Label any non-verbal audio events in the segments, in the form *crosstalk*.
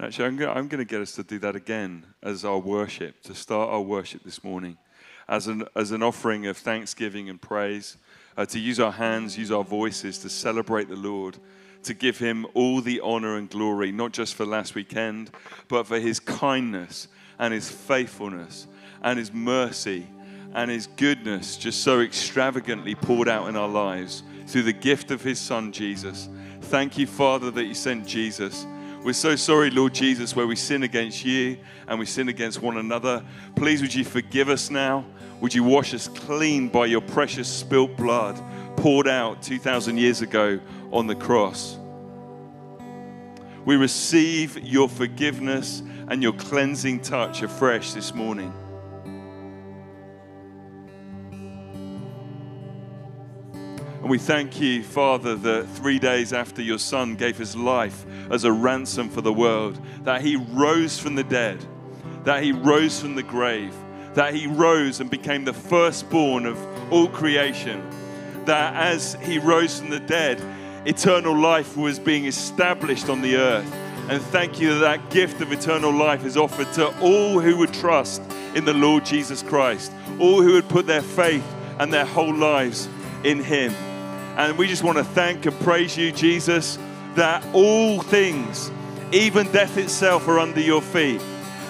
Actually, I'm going, to get us to do that again as our worship, to start our worship this morning as an, as an offering of thanksgiving and praise, uh, to use our hands, use our voices to celebrate the Lord, to give him all the honor and glory, not just for last weekend, but for his kindness and his faithfulness and his mercy and his goodness just so extravagantly poured out in our lives through the gift of his son Jesus. Thank you, Father, that you sent Jesus. We're so sorry, Lord Jesus, where we sin against you and we sin against one another. Please, would you forgive us now? Would you wash us clean by your precious spilt blood poured out 2,000 years ago on the cross? We receive your forgiveness and your cleansing touch afresh this morning. And we thank you, Father, that three days after your Son gave his life as a ransom for the world, that he rose from the dead, that he rose from the grave, that he rose and became the firstborn of all creation, that as he rose from the dead, eternal life was being established on the earth. And thank you that that gift of eternal life is offered to all who would trust in the Lord Jesus Christ, all who would put their faith and their whole lives in him. And we just want to thank and praise you, Jesus, that all things, even death itself, are under your feet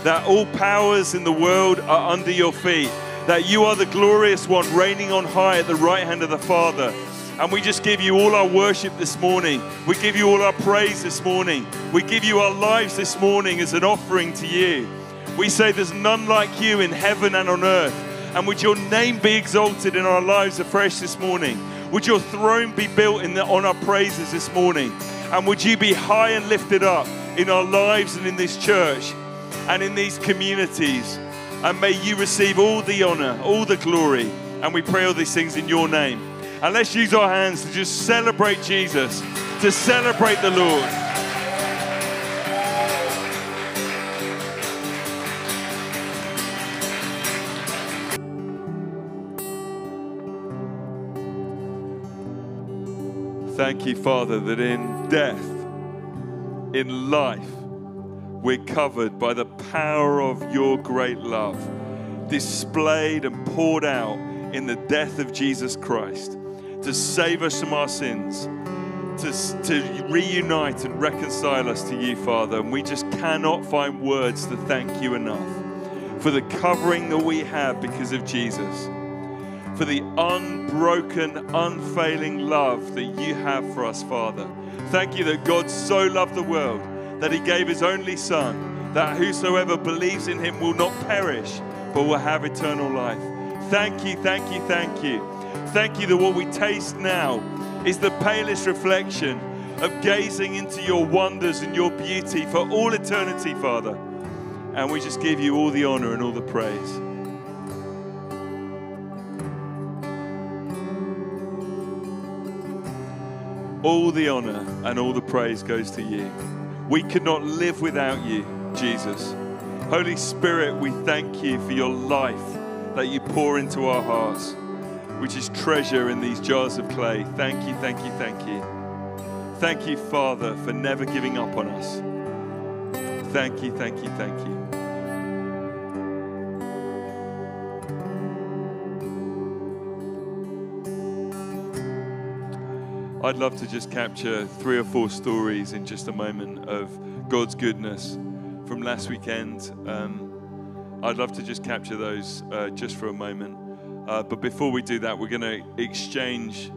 that all powers in the world are under your feet, that you are the glorious one reigning on high at the right hand of the Father. And we just give you all our worship this morning. We give you all our praise this morning. We give you our lives this morning as an offering to you. We say there's none like you in heaven and on earth. And would your name be exalted in our lives afresh this morning? Would your throne be built the, on our praises this morning? And would you be high and lifted up in our lives and in this church? and in these communities. And may you receive all the honor, all the glory. And we pray all these things in your name. And let's use our hands to just celebrate Jesus, to celebrate the Lord. Thank you, Father, that in death, in life, we're covered by the power of your great love, displayed and poured out in the death of Jesus Christ to save us from our sins, to, to reunite and reconcile us to you, Father. And we just cannot find words to thank you enough for the covering that we have because of Jesus, for the unbroken, unfailing love that you have for us, Father. Thank you that God so loved the world that he gave his only Son, that whosoever believes in him will not perish, but will have eternal life. Thank you, thank you, thank you. Thank you that what we taste now is the palest reflection of gazing into your wonders and your beauty for all eternity, Father. And we just give you all the honor and all the praise. All the honor and all the praise goes to you. We could not live without you, Jesus. Holy Spirit, we thank you for your life that you pour into our hearts, which is treasure in these jars of clay. Thank you, thank you, thank you. Thank you, Father, for never giving up on us. Thank you, thank you, thank you. I'd love to just capture three or four stories in just a moment of God's goodness from last weekend. Um, I'd love to just capture those uh, just for a moment. Uh, but before we do that, we're going to exchange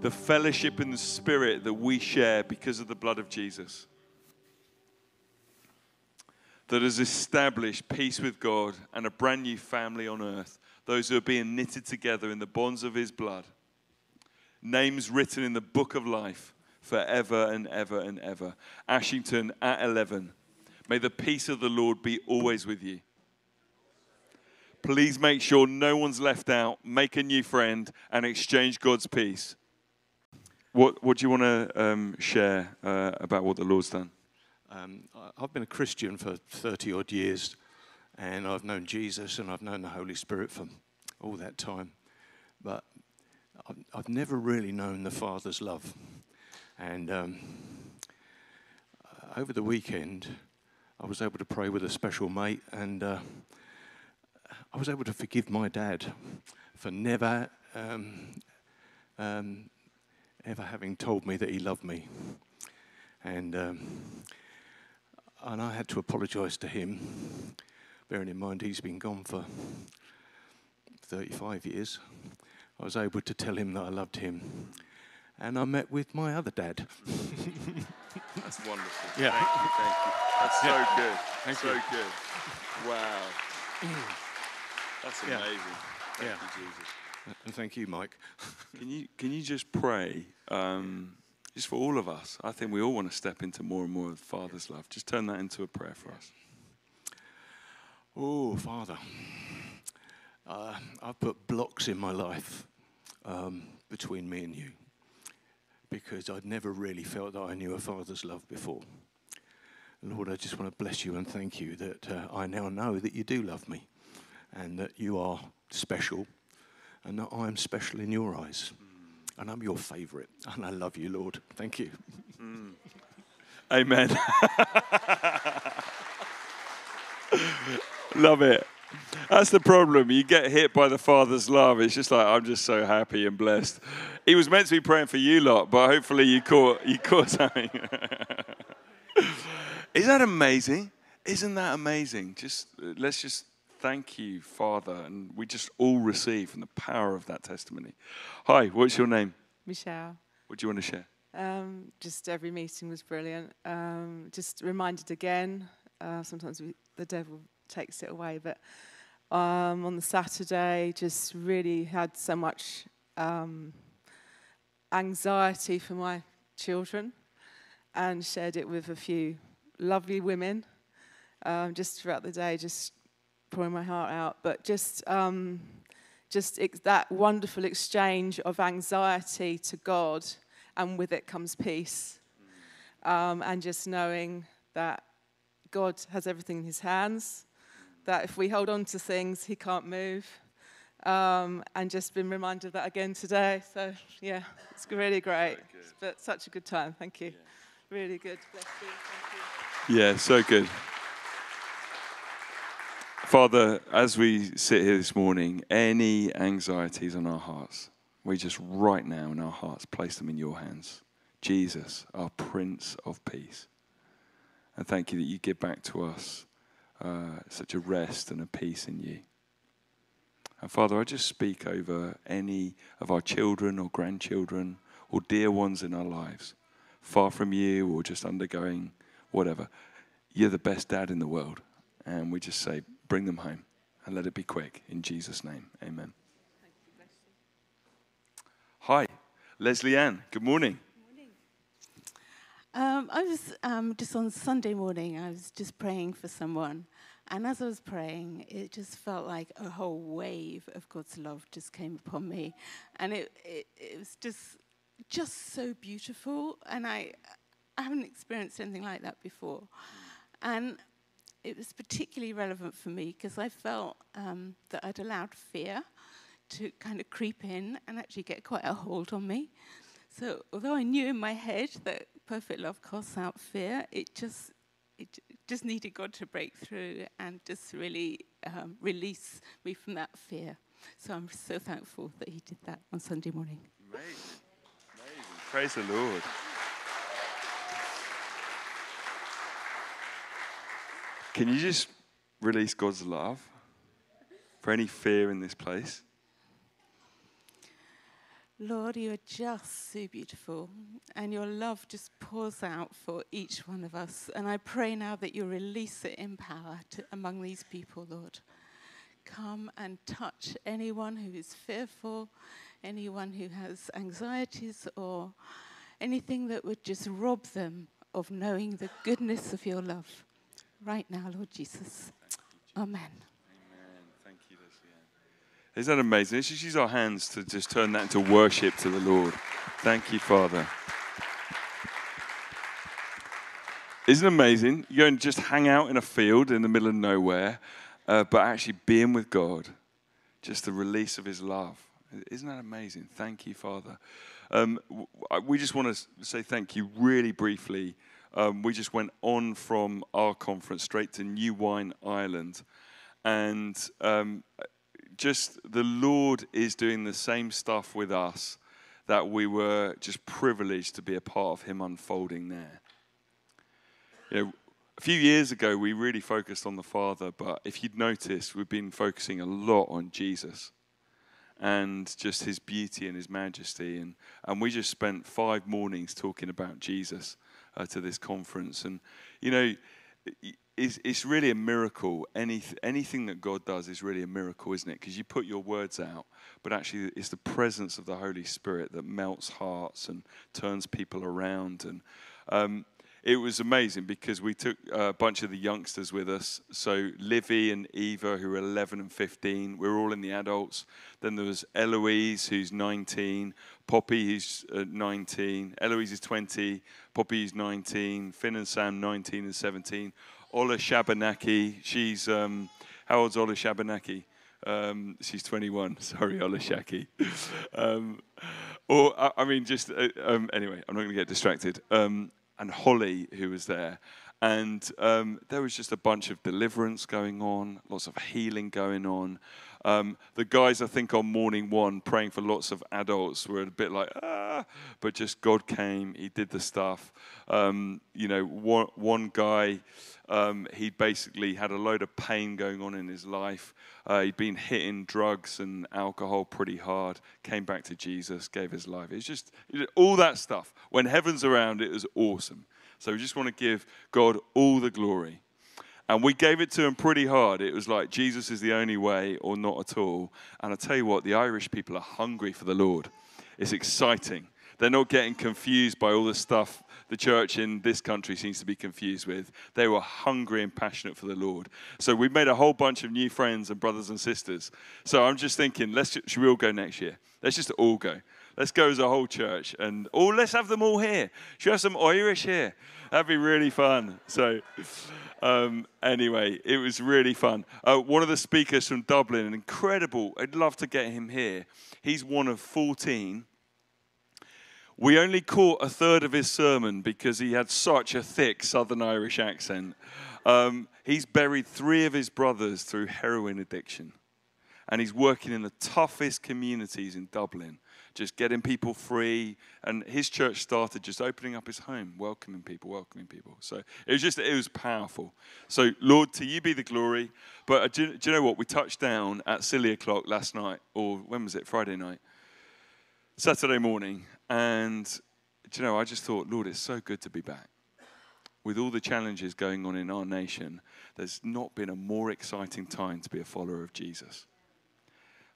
the fellowship in the spirit that we share because of the blood of Jesus. That has established peace with God and a brand new family on earth. Those who are being knitted together in the bonds of his blood names written in the book of life forever and ever and ever. Ashington at 11. May the peace of the Lord be always with you. Please make sure no one's left out. Make a new friend and exchange God's peace. What, what do you want to um, share uh, about what the Lord's done? Um, I've been a Christian for 30 odd years, and I've known Jesus and I've known the Holy Spirit for all that time. But I've, I've never really known the Father's love. And um, over the weekend, I was able to pray with a special mate, and uh, I was able to forgive my dad for never um, um, ever having told me that he loved me. And, um, and I had to apologise to him, bearing in mind he's been gone for 35 years. I was able to tell him that I loved him. And I met with my other dad. *laughs* That's wonderful. Yeah. Thank you. Thank you. That's so Yeah. good. Thank so you. good. Wow. That's Yeah. amazing. Thank Yeah. you, Jesus. And thank you, Mike. *laughs* Can you can you just pray um, just for all of us? I think we all want to step into more and more of Father's love. Just turn that into a prayer for us. Oh, Father, uh, I've put blocks in my life um, between me and you because I'd never really felt that I knew a father's love before. Lord, I just want to bless you and thank you that uh, I now know that you do love me and that you are special and that I am special in your eyes. And I'm your favorite. And I love you, Lord. Thank you. *laughs* Amen. *laughs* Love it. That's the problem. You get hit by the Father's love. It's just like I'm just so happy and blessed. He was meant to be praying for you lot, but hopefully you caught you caught something. *laughs* Is that amazing? Isn't that amazing? Just let's just thank you, Father, and we just all receive from the power of that testimony. Hi, what's your name? Michelle. What do you want to share? Um, just every meeting was brilliant. Um, just reminded again, uh, sometimes we, the devil takes it away, but um, on the Saturday, just really had so much um, anxiety for my children and shared it with a few lovely women um, just throughout the day, just pouring my heart out. But just, um, just that wonderful exchange of anxiety to God, and with it comes peace. Um, and just knowing that God has everything in His hands, that if we hold on to things, He can't move. Um, and just been reminded of that again today. So, yeah, it's really great. But such a good time. Thank you. Really good. Bless you. Thank you. Yeah, so good. Father, as we sit here this morning, any anxieties on our hearts, we just right now in our hearts place them in your hands. Jesus, our Prince of Peace. And thank you that you give back to us uh, such a rest and a peace in you. And Father, I just speak over any of our children or grandchildren or dear ones in our lives, far from you or just undergoing whatever. You're the best dad in the world. And we just say, bring them home and let it be quick. In Jesus' name, amen. Hi, Leslie Ann. Good morning. Um, I was um, just on Sunday morning, I was just praying for someone. And as I was praying, it just felt like a whole wave of God's love just came upon me. And it, it, it was just, just so beautiful. And I, I haven't experienced anything like that before. And it was particularly relevant for me because I felt um, that I'd allowed fear to kind of creep in and actually get quite a hold on me. So although I knew in my head that perfect love casts out fear, it just it just needed God to break through and just really um, release me from that fear. So I'm so thankful that He did that on Sunday morning. Amazing. Amazing. Praise the Lord. Can you just release God's love for any fear in this place? Lord, you are just so beautiful, and your love just pours out for each one of us. And I pray now that you release it in power to, among these people, Lord. Come and touch anyone who is fearful, anyone who has anxieties, or anything that would just rob them of knowing the goodness of your love. Right now, Lord Jesus. Amen. Amen. Thank you, Leslie Ann. Isn't that amazing? Let's just use our hands to just turn that into worship to the Lord. Thank you, Father. Isn't it amazing? You and just hang out in a field in the middle of nowhere, uh, but actually being with God, just the release of His love. Isn't that amazing? Thank you, Father. Um, we just want to say thank you really briefly um, we just went on from our conference straight to New Wine Ireland. And um, just the Lord is doing the same stuff with us that we were just privileged to be a part of Him unfolding there. You know, a few years ago, we really focused on the Father, but if you'd noticed, we've been focusing a lot on Jesus and just his beauty and his majesty. And, and we just spent five mornings talking about Jesus uh, to this conference. And, you know, it's, it's really a miracle. Any, anything that God does is really a miracle, isn't it? Because you put your words out, but actually it's the presence of the Holy Spirit that melts hearts and turns people around. And um, it was amazing because we took a bunch of the youngsters with us. So Livy and Eva, who were 11 and 15, we were all in the adults. Then there was Eloise, who's 19, Poppy, who's uh, 19, Eloise is 20, Poppy is 19, Finn and Sam, 19 and 17. Ola Shabanaki, she's, um, how old's Ola Shabanaki? Um, she's 21. *laughs* Sorry, Ola Shaki. *laughs* um, or, I, mean, just, uh, um, anyway, I'm not going to get distracted. Um, and Holly, who was there. And um, there was just a bunch of deliverance going on, lots of healing going on. Um, the guys, I think, on morning one, praying for lots of adults, were a bit like, ah, but just God came, He did the stuff. Um, you know, one, one guy, um, he basically had a load of pain going on in his life. Uh, he'd been hitting drugs and alcohol pretty hard, came back to Jesus, gave his life. It's just all that stuff. When heaven's around, it was awesome. So we just want to give God all the glory. And we gave it to him pretty hard. It was like Jesus is the only way or not at all. And I tell you what, the Irish people are hungry for the Lord. It's exciting. They're not getting confused by all the stuff the church in this country seems to be confused with. They were hungry and passionate for the Lord. So we made a whole bunch of new friends and brothers and sisters. So I'm just thinking, let's should we all go next year? Let's just all go. Let's go as a whole church, and oh, let's have them all here. Should have some Irish here? That'd be really fun. So, um, anyway, it was really fun. Uh, one of the speakers from Dublin, an incredible. I'd love to get him here. He's one of 14 we only caught a third of his sermon because he had such a thick Southern Irish accent. Um, he's buried three of his brothers through heroin addiction. And he's working in the toughest communities in Dublin, just getting people free. And his church started just opening up his home, welcoming people, welcoming people. So it was just, it was powerful. So, Lord, to you be the glory. But uh, do, do you know what? We touched down at silly o'clock last night, or when was it? Friday night. Saturday morning, and, do you know, I just thought, Lord, it's so good to be back. With all the challenges going on in our nation, there's not been a more exciting time to be a follower of Jesus.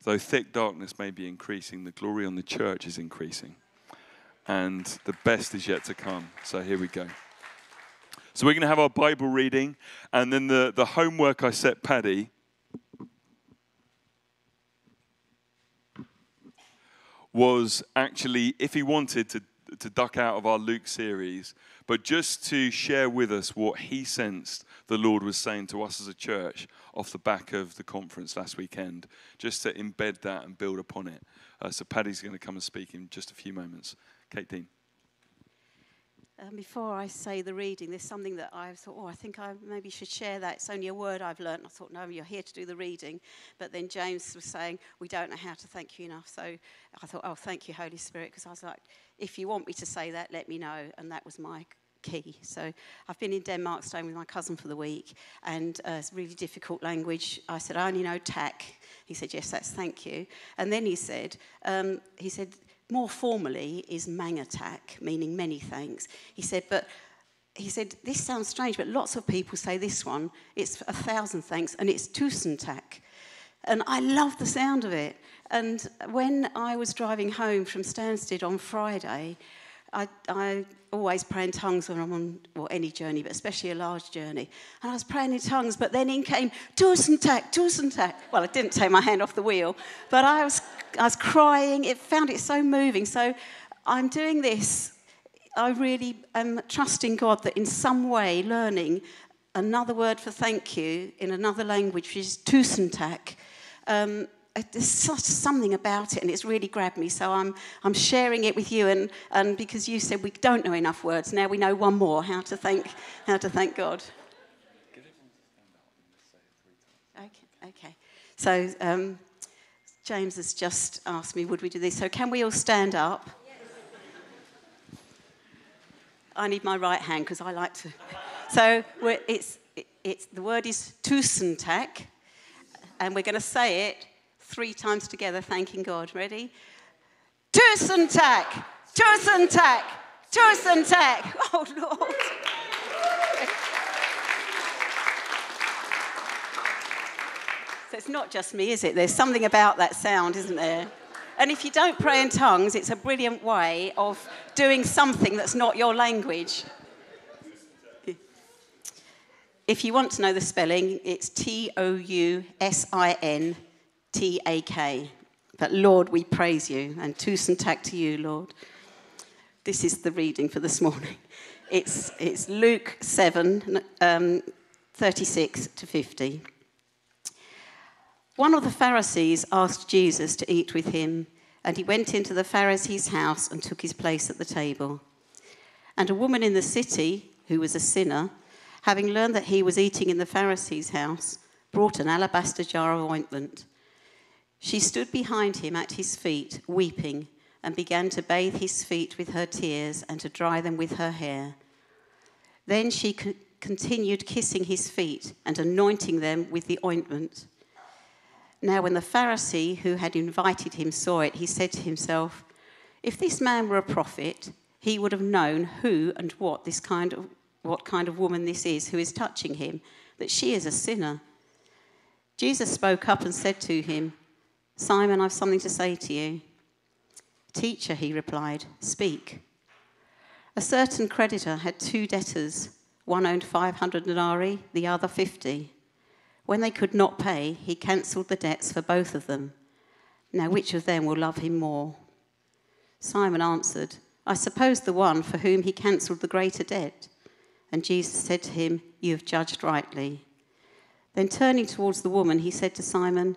Though thick darkness may be increasing, the glory on the church is increasing. And the best is yet to come. So here we go. So we're going to have our Bible reading, and then the, the homework I set Paddy was actually, if he wanted to, to duck out of our Luke series, but just to share with us what he sensed the Lord was saying to us as a church off the back of the conference last weekend, just to embed that and build upon it. Uh, so Paddy's going to come and speak in just a few moments. Kate Dean. Um, before I say the reading, there's something that I thought, oh, I think I maybe should share that. It's only a word I've learned. I thought, no, you're here to do the reading. But then James was saying, we don't know how to thank you enough. So I thought, oh, thank you, Holy Spirit, because I was like, if you want me to say that, let me know. And that was my key. So I've been in Denmark staying with my cousin for the week, and uh, it's really difficult language. I said, I only know tak. He said, yes, that's thank you. And then he said, um, he said, more formally is mangatak, meaning many thanks. He said, but he said, this sounds strange, but lots of people say this one. It's a thousand thanks, and it's tusen tusentak. And I love the sound of it. And when I was driving home from Stansted on Friday, I, I, always pray in tongues when I'm on well, any journey, but especially a large journey. And I was praying in tongues, but then in came Tusentak, Tusentak. Well, I didn't take my hand off the wheel, but I was, I was crying. It found it so moving. So I'm doing this. I really am trusting God that in some way, learning another word for thank you in another language, which is Tusentak, um, there's such something about it, and it's really grabbed me. So I'm, I'm sharing it with you, and, and because you said we don't know enough words, now we know one more how to thank, how to thank God. Okay, okay. So um, James has just asked me, would we do this? So can we all stand up? I need my right hand because I like to. So it's, it's, the word is tusentak, and we're going to say it three times together, thanking God. Ready? Tusentak, tusentak, tusentak. *laughs* Oh, Lord. So it's not just me, is it? There's something about that sound, isn't there? And if you don't pray in tongues, it's a brilliant way of doing something that's not your language. If you want to know the spelling, it's T O U S I N T A K. But Lord, we praise you, and tusentak to you, Lord. This is the reading for this morning. *laughs* It's, it's Luke 7, um, 36 to 50. One of the Pharisees asked Jesus to eat with him, and he went into the Pharisee's house and took his place at the table. And a woman in the city, who was a sinner, having learned that he was eating in the Pharisee's house, brought an alabaster jar of ointment. She stood behind him at his feet, weeping, and began to bathe his feet with her tears and to dry them with her hair. Then she co- continued kissing his feet and anointing them with the ointment. Now, when the Pharisee who had invited him saw it, he said to himself, If this man were a prophet, he would have known who and what this kind of what kind of woman this is who is touching him, that she is a sinner. Jesus spoke up and said to him, Simon, I've something to say to you. Teacher, he replied, speak. A certain creditor had two debtors. One owned 500 denarii, the other 50. When they could not pay, he cancelled the debts for both of them. Now, which of them will love him more? Simon answered, I suppose the one for whom he cancelled the greater debt. And Jesus said to him, You have judged rightly. Then turning towards the woman, he said to Simon,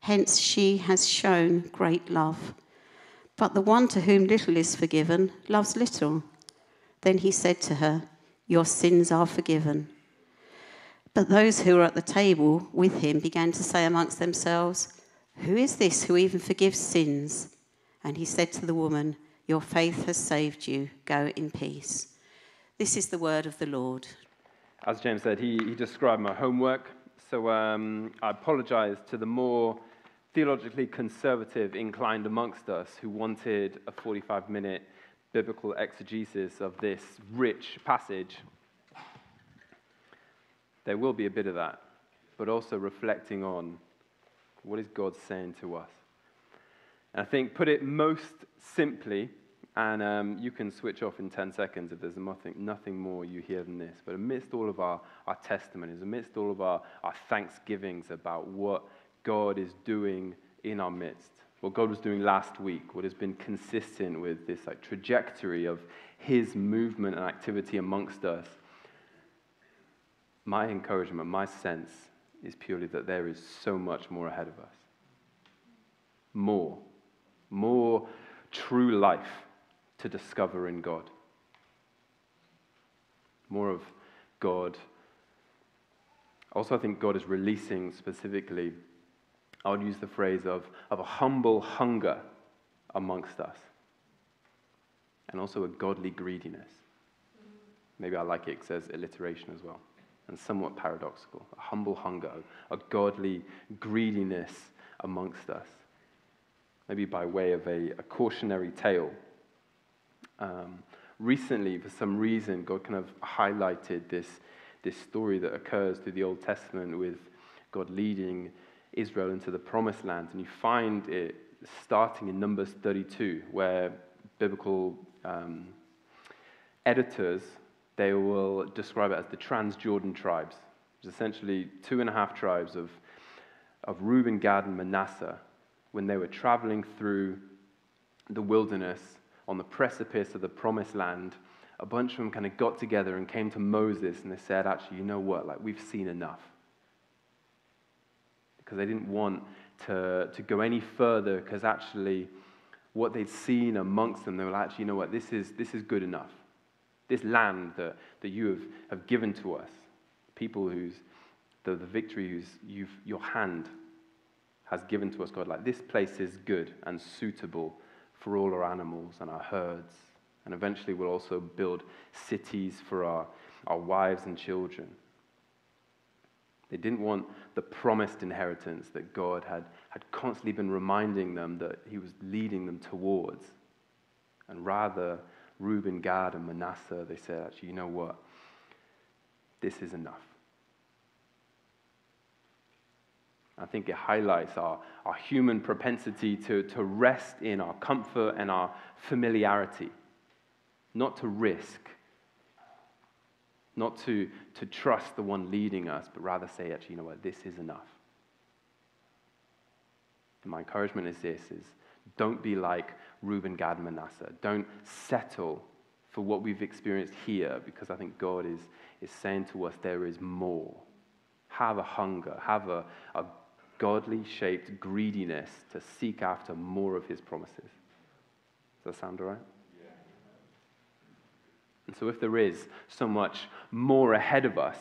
Hence, she has shown great love. But the one to whom little is forgiven loves little. Then he said to her, Your sins are forgiven. But those who were at the table with him began to say amongst themselves, Who is this who even forgives sins? And he said to the woman, Your faith has saved you. Go in peace. This is the word of the Lord as James said, he, he described my homework. So um, I apologize to the more theologically conservative inclined amongst us who wanted a 45 minute biblical exegesis of this rich passage. There will be a bit of that, but also reflecting on what is God saying to us. And I think, put it most simply, and um, you can switch off in 10 seconds if there's nothing, nothing more you hear than this. But amidst all of our, our testimonies, amidst all of our, our thanksgivings about what God is doing in our midst, what God was doing last week, what has been consistent with this like, trajectory of His movement and activity amongst us, my encouragement, my sense is purely that there is so much more ahead of us. More. More true life to discover in God. More of God. Also, I think God is releasing specifically, I would use the phrase of, of a humble hunger amongst us, and also a godly greediness. Maybe I like it, it says alliteration as well, and somewhat paradoxical. A humble hunger, a godly greediness amongst us. Maybe by way of a, a cautionary tale um, recently, for some reason, God kind of highlighted this, this story that occurs through the Old Testament with God leading Israel into the promised land. And you find it starting in Numbers 32, where biblical um, editors they will describe it as the Transjordan tribes. It's essentially two and a half tribes of, of Reuben, Gad, and Manasseh when they were traveling through the wilderness on the precipice of the promised land. A bunch of them kind of got together and came to Moses and they said, Actually, you know what? Like, we've seen enough. Because they didn't want to, to go any further, because actually, what they'd seen amongst them, they were like, Actually, you know what? This is, this is good enough this land that, that you have, have given to us, people whose the, the victory whose you've, your hand has given to us, God, like this place is good and suitable for all our animals and our herds. And eventually we'll also build cities for our, our wives and children. They didn't want the promised inheritance that God had, had constantly been reminding them that He was leading them towards. And rather, Reuben, Gad, and Manasseh, they said, actually, you know what? This is enough. I think it highlights our, our human propensity to, to rest in our comfort and our familiarity, not to risk, not to, to trust the one leading us, but rather say, actually, you know what, this is enough. And my encouragement is this is don't be like Reuben, Gad, Manasseh. Don't settle for what we've experienced here because I think God is, is saying to us there is more. Have a hunger, have a, a godly shaped greediness to seek after more of his promises. Does that sound all right? And so, if there is so much more ahead of us,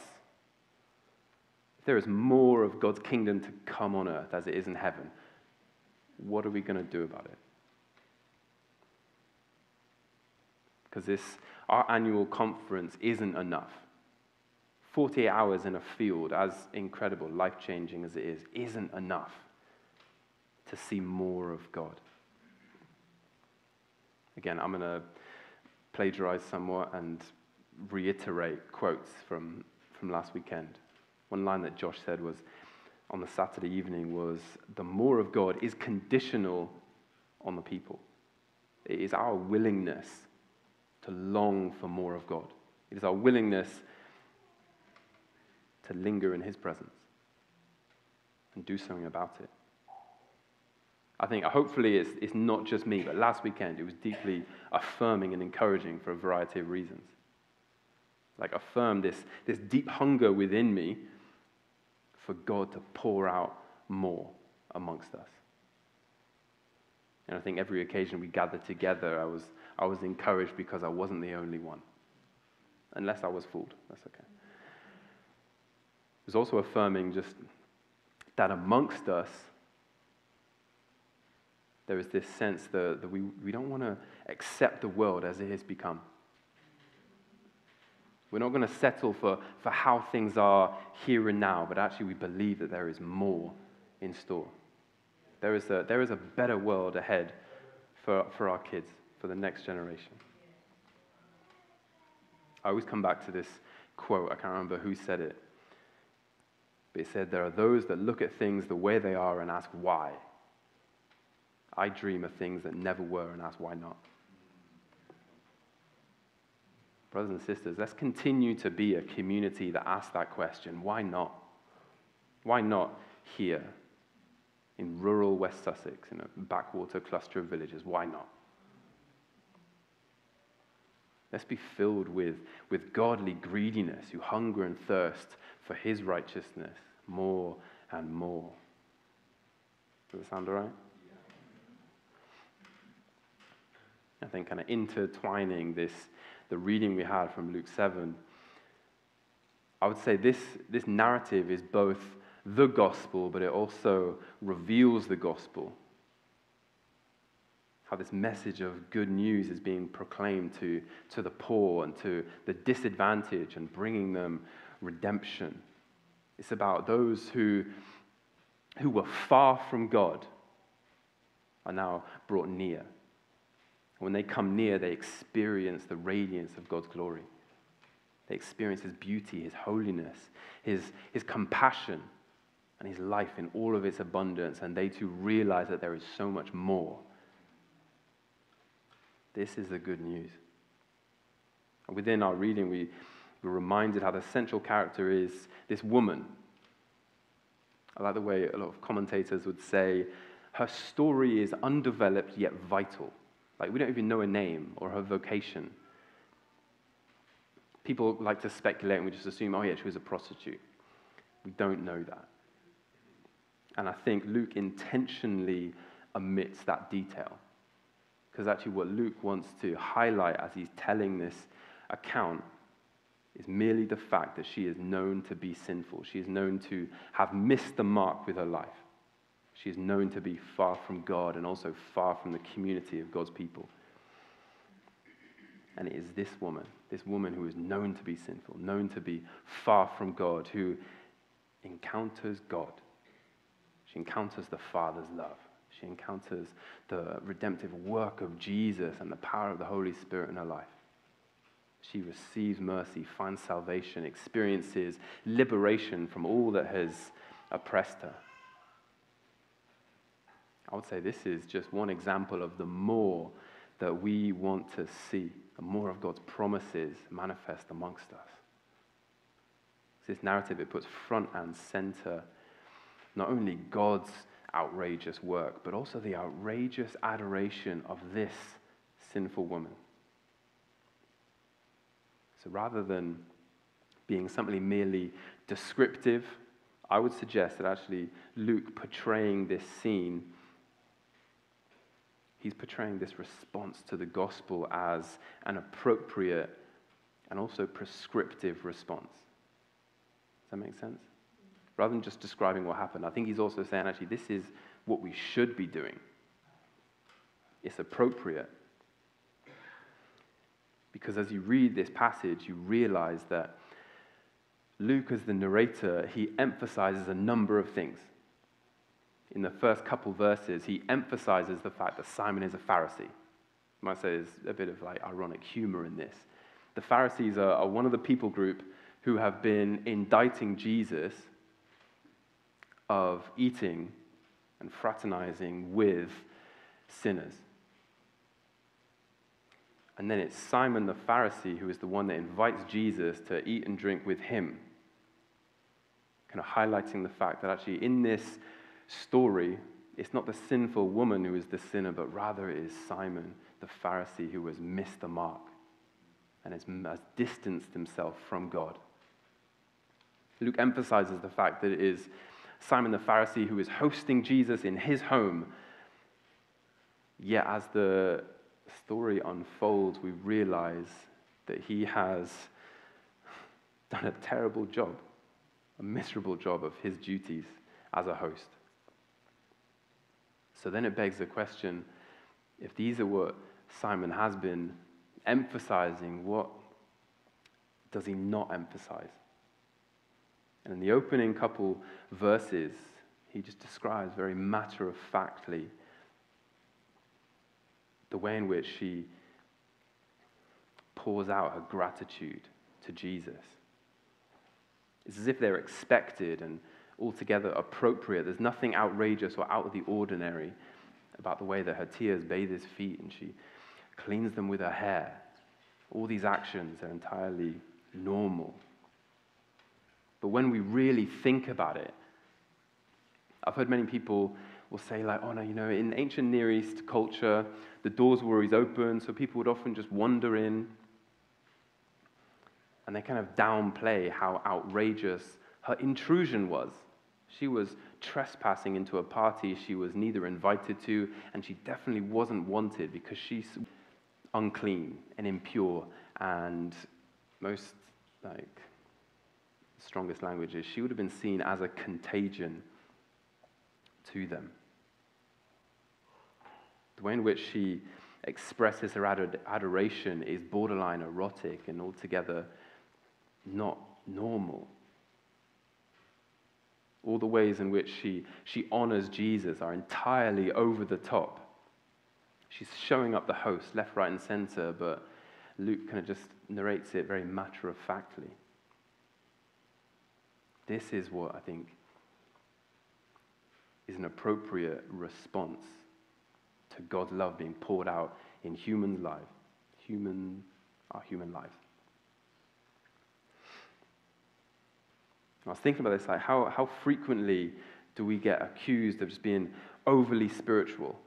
if there is more of God's kingdom to come on earth as it is in heaven, what are we going to do about it? because this, our annual conference isn't enough. 48 hours in a field, as incredible, life changing as it is, isn't enough to see more of God. Again, I'm going to plagiarize somewhat and reiterate quotes from, from last weekend. One line that Josh said was on the Saturday evening was the more of God is conditional on the people. It is our willingness to long for more of God. It is our willingness to linger in His presence and do something about it. I think, hopefully, it's, it's not just me, but last weekend it was deeply affirming and encouraging for a variety of reasons. Like, affirm this, this deep hunger within me for God to pour out more amongst us. And I think every occasion we gathered together, I was I was encouraged because I wasn't the only one. Unless I was fooled, that's okay. It was also affirming just that amongst us, there is this sense that, that we, we don't want to accept the world as it has become. We're not going to settle for, for how things are here and now, but actually we believe that there is more in store. There is a, there is a better world ahead for, for our kids for the next generation. I always come back to this quote. I can't remember who said it. But it said, There are those that look at things the way they are and ask why. I dream of things that never were and ask why not. Brothers and sisters, let's continue to be a community that asks that question why not? Why not here in rural West Sussex, in a backwater cluster of villages? Why not? Let's be filled with, with godly greediness, who hunger and thirst for his righteousness more and more. Does that sound all right? I think kind of intertwining this, the reading we had from Luke 7, I would say this, this narrative is both the gospel, but it also reveals the gospel how this message of good news is being proclaimed to, to the poor and to the disadvantaged and bringing them redemption. It's about those who, who were far from God are now brought near. When they come near, they experience the radiance of God's glory. They experience His beauty, His holiness, His, his compassion, and his life in all of its abundance, and they too realize that there is so much more. This is the good news. And within our reading, we were reminded how the central character is this woman. I like the way a lot of commentators would say her story is undeveloped yet vital. Like, we don't even know her name or her vocation. People like to speculate and we just assume, oh, yeah, she was a prostitute. We don't know that. And I think Luke intentionally omits that detail. Because actually, what Luke wants to highlight as he's telling this account is merely the fact that she is known to be sinful. She is known to have missed the mark with her life. She is known to be far from God and also far from the community of God's people. And it is this woman, this woman who is known to be sinful, known to be far from God, who encounters God. She encounters the Father's love. She encounters the redemptive work of Jesus and the power of the Holy Spirit in her life. She receives mercy, finds salvation, experiences liberation from all that has oppressed her. I would say this is just one example of the more that we want to see, the more of God's promises manifest amongst us. This narrative, it puts front and center not only God's outrageous work, but also the outrageous adoration of this sinful woman. So rather than being something merely descriptive, I would suggest that actually Luke portraying this scene, he's portraying this response to the gospel as an appropriate and also prescriptive response. Does that make sense? Rather than just describing what happened, I think he's also saying actually this is what we should be doing. It's appropriate because as you read this passage, you realize that Luke, as the narrator, he emphasizes a number of things. In the first couple verses, he emphasizes the fact that Simon is a Pharisee. You might say there's a bit of like ironic humor in this. The Pharisees are, are one of the people group who have been indicting Jesus of eating and fraternizing with sinners. And then it's Simon the Pharisee who is the one that invites Jesus to eat and drink with him. Kind of highlighting the fact that actually in this story, it's not the sinful woman who is the sinner, but rather it is Simon the Pharisee who has missed the mark and has, distanced himself from God. Luke emphasizes the fact that it is Simon the Pharisee who is hosting Jesus in his home. Yet, as the story unfolds, we realize that he has done a terrible job, a miserable job of his duties as a host. So then it begs the question if these are what Simon has been emphasizing, what does he not emphasize? And in the opening couple verses, he just describes very matter of factly the way in which she pours out her gratitude to Jesus. It's as if they're expected and altogether appropriate. There's nothing outrageous or out of the ordinary about the way that her tears bathe his feet and she cleans them with her hair. All these actions are entirely normal. But when we really think about it, I've heard many people will say, like, oh no, you know, in ancient Near East culture, the doors were always open, so people would often just wander in. And they kind of downplay how outrageous her intrusion was. She was trespassing into a party she was neither invited to, and she definitely wasn't wanted because she's unclean and impure, and most, like, strongest language is she would have been seen as a contagion to them. The way in which she expresses her adoration is borderline erotic and altogether not normal. All the ways in which she, she honors Jesus are entirely over the top. She's showing up the host left, right, and center, but Luke kind of just narrates it very matter of factly. This is what I think is an appropriate response to God's love being poured out in human life, human, our human lives. I was thinking about this, like how, how frequently do we get accused of just being overly spiritual?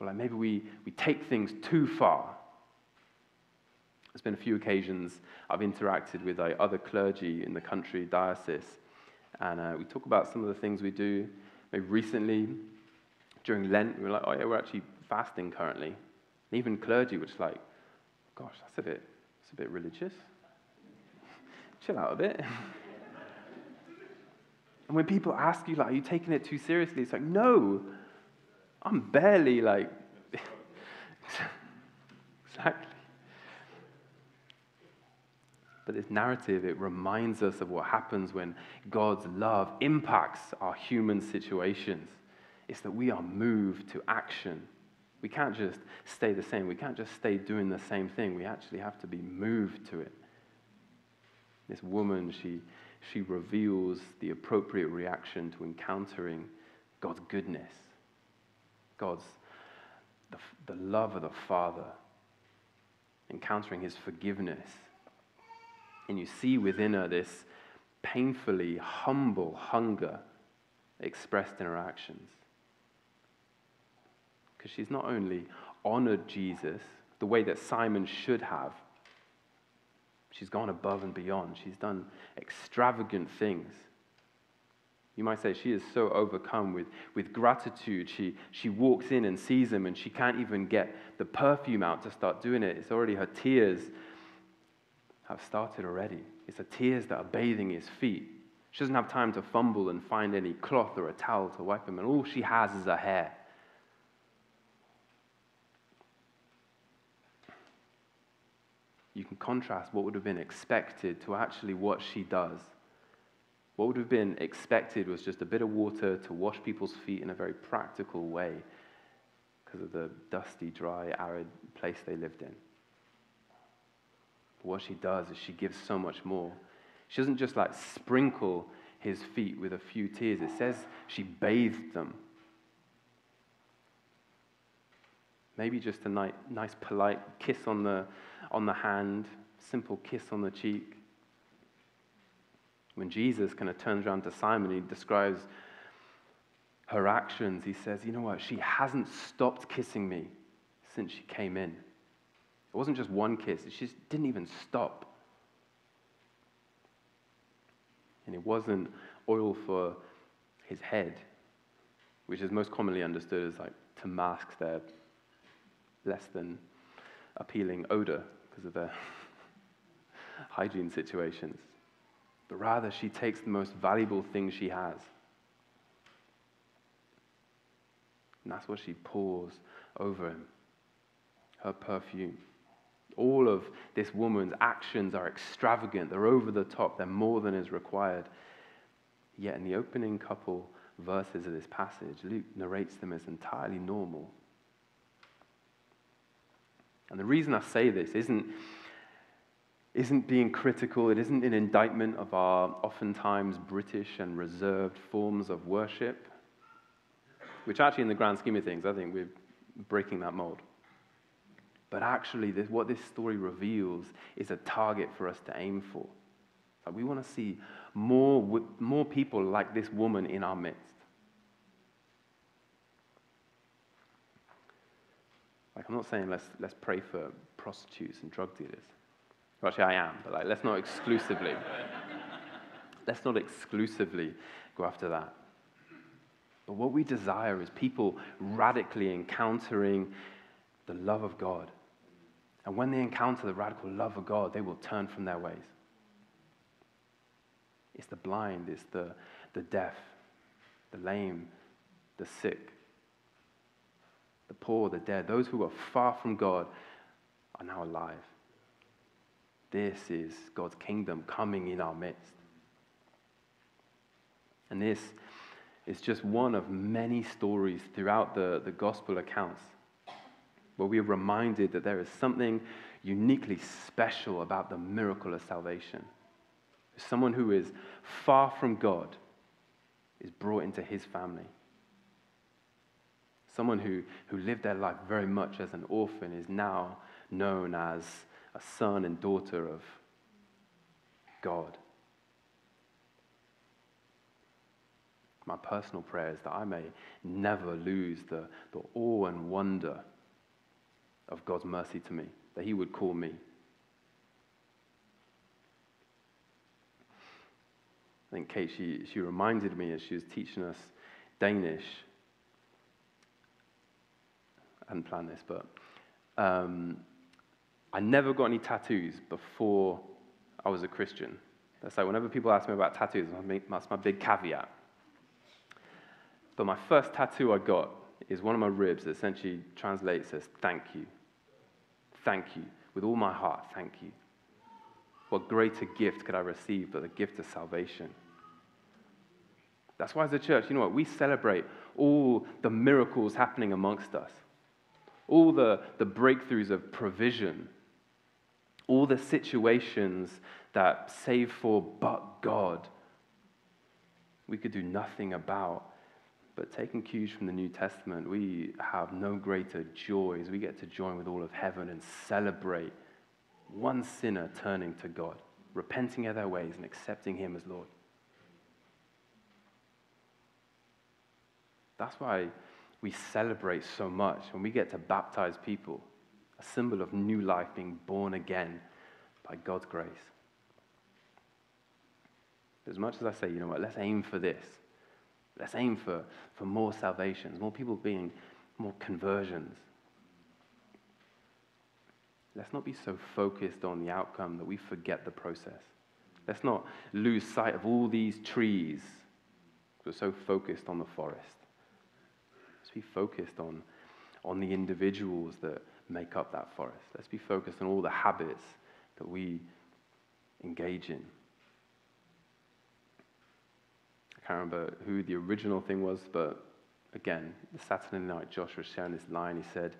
Or like maybe we, we take things too far. There's been a few occasions I've interacted with like, other clergy in the country, diocese, and uh, we talk about some of the things we do. Maybe recently, during Lent, we were like, oh yeah, we're actually fasting currently. And even clergy, which is like, gosh, that's a bit, that's a bit religious. Chill out a bit. *laughs* and when people ask you, like, are you taking it too seriously? It's like, no, I'm barely like, *laughs* exactly. But this narrative, it reminds us of what happens when God's love impacts our human situations. It's that we are moved to action. We can't just stay the same. We can't just stay doing the same thing. We actually have to be moved to it. This woman, she, she reveals the appropriate reaction to encountering God's goodness, God's the, the love of the Father, encountering his forgiveness and you see within her this painfully humble hunger expressed in her actions. Because she's not only honored Jesus the way that Simon should have, she's gone above and beyond. She's done extravagant things. You might say she is so overcome with, with gratitude. She, she walks in and sees him, and she can't even get the perfume out to start doing it. It's already her tears have started already. It's her tears that are bathing his feet. She doesn't have time to fumble and find any cloth or a towel to wipe him, and all she has is her hair. You can contrast what would have been expected to actually what she does. What would have been expected was just a bit of water to wash people's feet in a very practical way because of the dusty, dry, arid place they lived in. But what she does is she gives so much more. She doesn't just like sprinkle his feet with a few tears, it says she bathed them. Maybe just a nice, polite kiss on the, on the hand, simple kiss on the cheek. When Jesus kind of turns around to Simon, he describes her actions. He says, You know what? She hasn't stopped kissing me since she came in. It wasn't just one kiss, she just didn't even stop. And it wasn't oil for his head, which is most commonly understood as like to mask their less than appealing odor because of their *laughs* hygiene situations. But rather, she takes the most valuable thing she has. And that's what she pours over him her perfume. All of this woman's actions are extravagant, they're over the top, they're more than is required. Yet, in the opening couple verses of this passage, Luke narrates them as entirely normal. And the reason I say this isn't, isn't being critical, it isn't an indictment of our oftentimes British and reserved forms of worship, which actually, in the grand scheme of things, I think we're breaking that mold. But actually, this, what this story reveals is a target for us to aim for. Like we want to see more, more people like this woman in our midst. Like, I'm not saying let's, let's pray for prostitutes and drug dealers. Well, actually, I am, but like, let's not exclusively. *laughs* let's not exclusively go after that. But what we desire is people radically encountering the love of God and when they encounter the radical love of God, they will turn from their ways. It's the blind, it's the, the deaf, the lame, the sick, the poor, the dead. Those who are far from God are now alive. This is God's kingdom coming in our midst. And this is just one of many stories throughout the, the gospel accounts where we are reminded that there is something uniquely special about the miracle of salvation. Someone who is far from God is brought into his family. Someone who, who lived their life very much as an orphan is now known as a son and daughter of God. My personal prayer is that I may never lose the, the awe and wonder of God's mercy to me, that He would call me. I think Kate, she, she reminded me as she was teaching us Danish. Hadn't planned this, but um, I never got any tattoos before I was a Christian. That's like whenever people ask me about tattoos, that's my big caveat. But my first tattoo I got is one of my ribs that essentially translates as thank you. Thank you. With all my heart, thank you. What greater gift could I receive but the gift of salvation? That's why, as a church, you know what? We celebrate all the miracles happening amongst us, all the, the breakthroughs of provision, all the situations that, save for but God, we could do nothing about. But taking cues from the New Testament, we have no greater joys. We get to join with all of heaven and celebrate one sinner turning to God, repenting of their ways and accepting Him as Lord. That's why we celebrate so much when we get to baptize people, a symbol of new life being born again by God's grace. As much as I say, you know what, let's aim for this. Let's aim for, for more salvations, more people being, more conversions. Let's not be so focused on the outcome that we forget the process. Let's not lose sight of all these trees. We're so focused on the forest. Let's be focused on, on the individuals that make up that forest. Let's be focused on all the habits that we engage in. I can't remember who the original thing was, but again, the Saturday night, Josh was sharing this line. He said,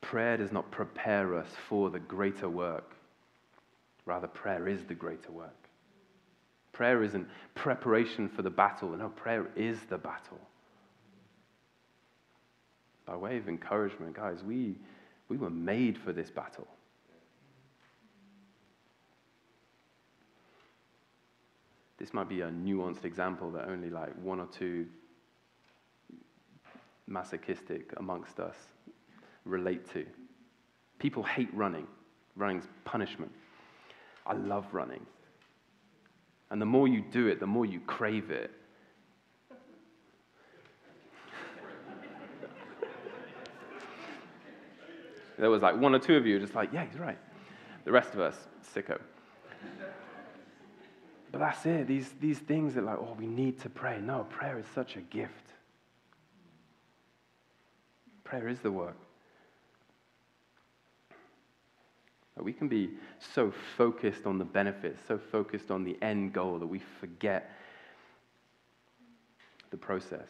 Prayer does not prepare us for the greater work. Rather, prayer is the greater work. Prayer isn't preparation for the battle. No, prayer is the battle. By way of encouragement, guys, we, we were made for this battle. this might be a nuanced example that only like one or two masochistic amongst us relate to. People hate running. Running's punishment. I love running. And the more you do it, the more you crave it. There was like one or two of you just like, yeah, he's right. The rest of us, sicko. But that's it. These, these things that, like, oh, we need to pray. No, prayer is such a gift. Prayer is the work. But We can be so focused on the benefits, so focused on the end goal that we forget the process.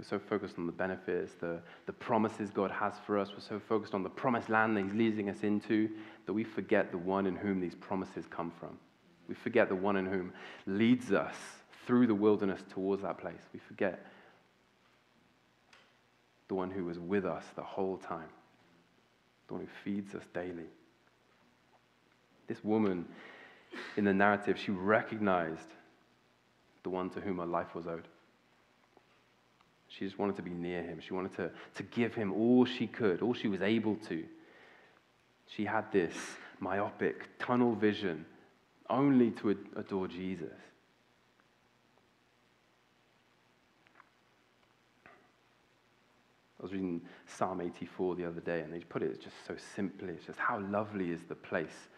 We're so focused on the benefits, the, the promises God has for us. We're so focused on the promised land that He's leading us into that we forget the one in whom these promises come from. We forget the one in whom leads us through the wilderness towards that place. We forget the one who was with us the whole time, the one who feeds us daily. This woman in the narrative, she recognized the one to whom her life was owed. She just wanted to be near him. She wanted to, to give him all she could, all she was able to. She had this myopic tunnel vision only to adore Jesus. I was reading Psalm 84 the other day, and they put it just so simply. It's just how lovely is the place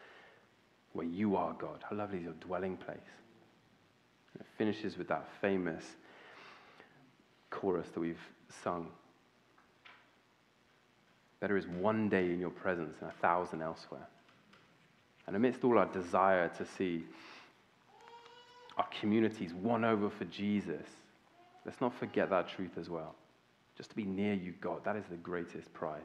where you are, God. How lovely is your dwelling place. And it finishes with that famous chorus that we've sung. Better is one day in your presence than a thousand elsewhere. And amidst all our desire to see our communities won over for Jesus, let's not forget that truth as well. Just to be near you, God, that is the greatest prize.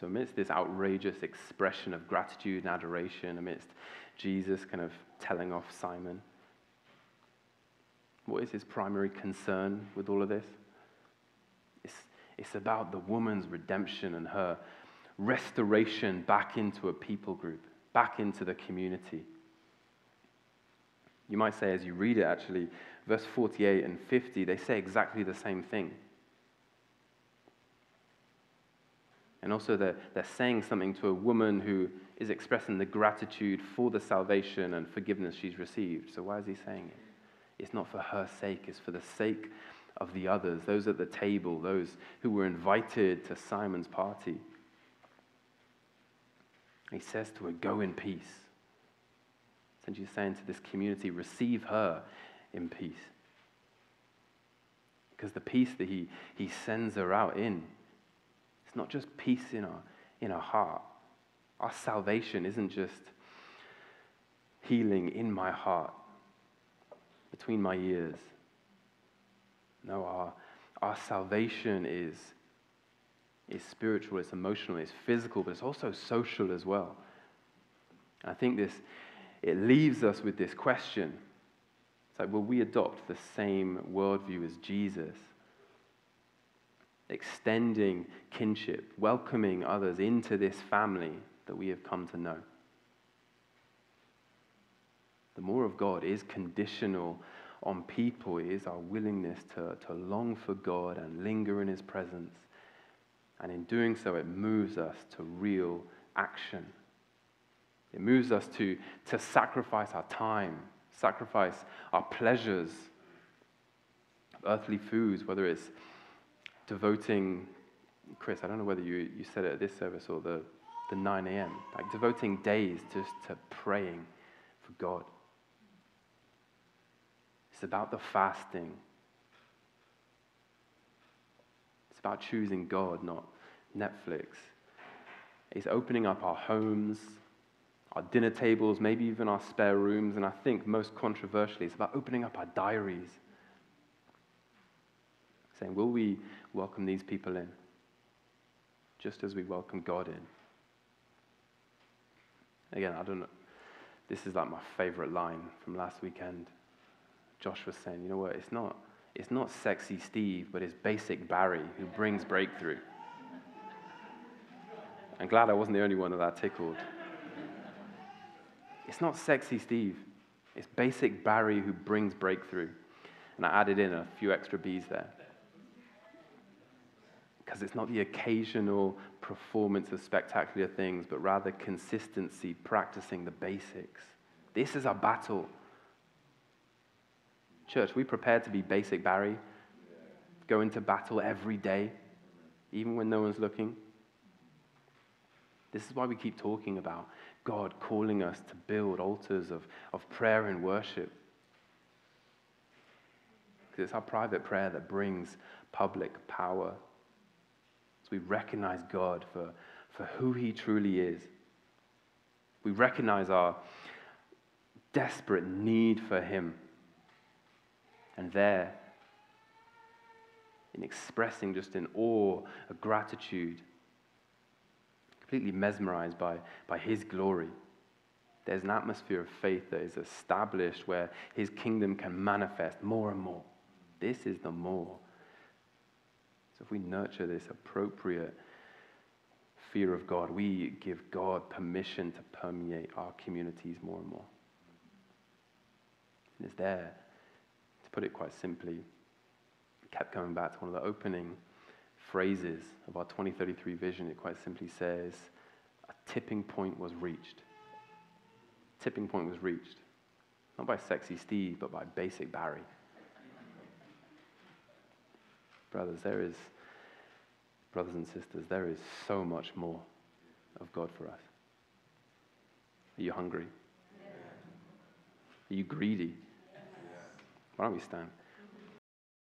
So, amidst this outrageous expression of gratitude and adoration, amidst Jesus kind of telling off Simon, What is his primary concern with all of this? It's, it's about the woman's redemption and her restoration back into a people group, back into the community. You might say, as you read it, actually, verse 48 and 50, they say exactly the same thing. And also, they're, they're saying something to a woman who is expressing the gratitude for the salvation and forgiveness she's received. So, why is he saying it? It's not for her sake, it's for the sake of the others, those at the table, those who were invited to Simon's party. He says to her, Go in peace. Essentially saying to this community, Receive her in peace. Because the peace that he, he sends her out in, it's not just peace in our, in our heart. Our salvation isn't just healing in my heart, between my ears. No, our, our salvation is, is spiritual, it's emotional, it's physical, but it's also social as well. I think this, it leaves us with this question. It's like, will we adopt the same worldview as Jesus? Extending kinship, welcoming others into this family that we have come to know. The more of God is conditional on people, it is our willingness to, to long for God and linger in His presence. And in doing so, it moves us to real action. It moves us to, to sacrifice our time, sacrifice our pleasures, earthly foods, whether it's devoting, Chris, I don't know whether you, you said it at this service or the, the 9 a.m., like devoting days just to praying for God. It's about the fasting. It's about choosing God, not Netflix. It's opening up our homes, our dinner tables, maybe even our spare rooms, and I think most controversially, it's about opening up our diaries. Saying, will we welcome these people in? Just as we welcome God in. Again, I don't know. This is like my favorite line from last weekend. Josh was saying, you know what, it's not, it's not sexy Steve, but it's basic Barry who brings breakthrough. I'm glad I wasn't the only one that I tickled. It's not sexy Steve, it's basic Barry who brings breakthrough. And I added in a few extra B's there. Because it's not the occasional performance of spectacular things, but rather consistency, practicing the basics. This is our battle. Church, we prepared to be basic Barry, go into battle every day, even when no one's looking. This is why we keep talking about God calling us to build altars of, of prayer and worship. Because it's our private prayer that brings public power. We recognize God for, for who He truly is. We recognize our desperate need for Him. And there, in expressing just in awe, a gratitude, completely mesmerized by, by His glory. There's an atmosphere of faith that is established where His kingdom can manifest more and more. This is the more. So if we nurture this appropriate fear of God, we give God permission to permeate our communities more and more. And it's there to put it quite simply, kept coming back to one of the opening phrases of our 2033 vision. It quite simply says, a tipping point was reached. Tipping point was reached. Not by sexy Steve, but by basic Barry. Brothers, there is, brothers and sisters, there is so much more of God for us. Are you hungry? Are you greedy? Why don't we stand?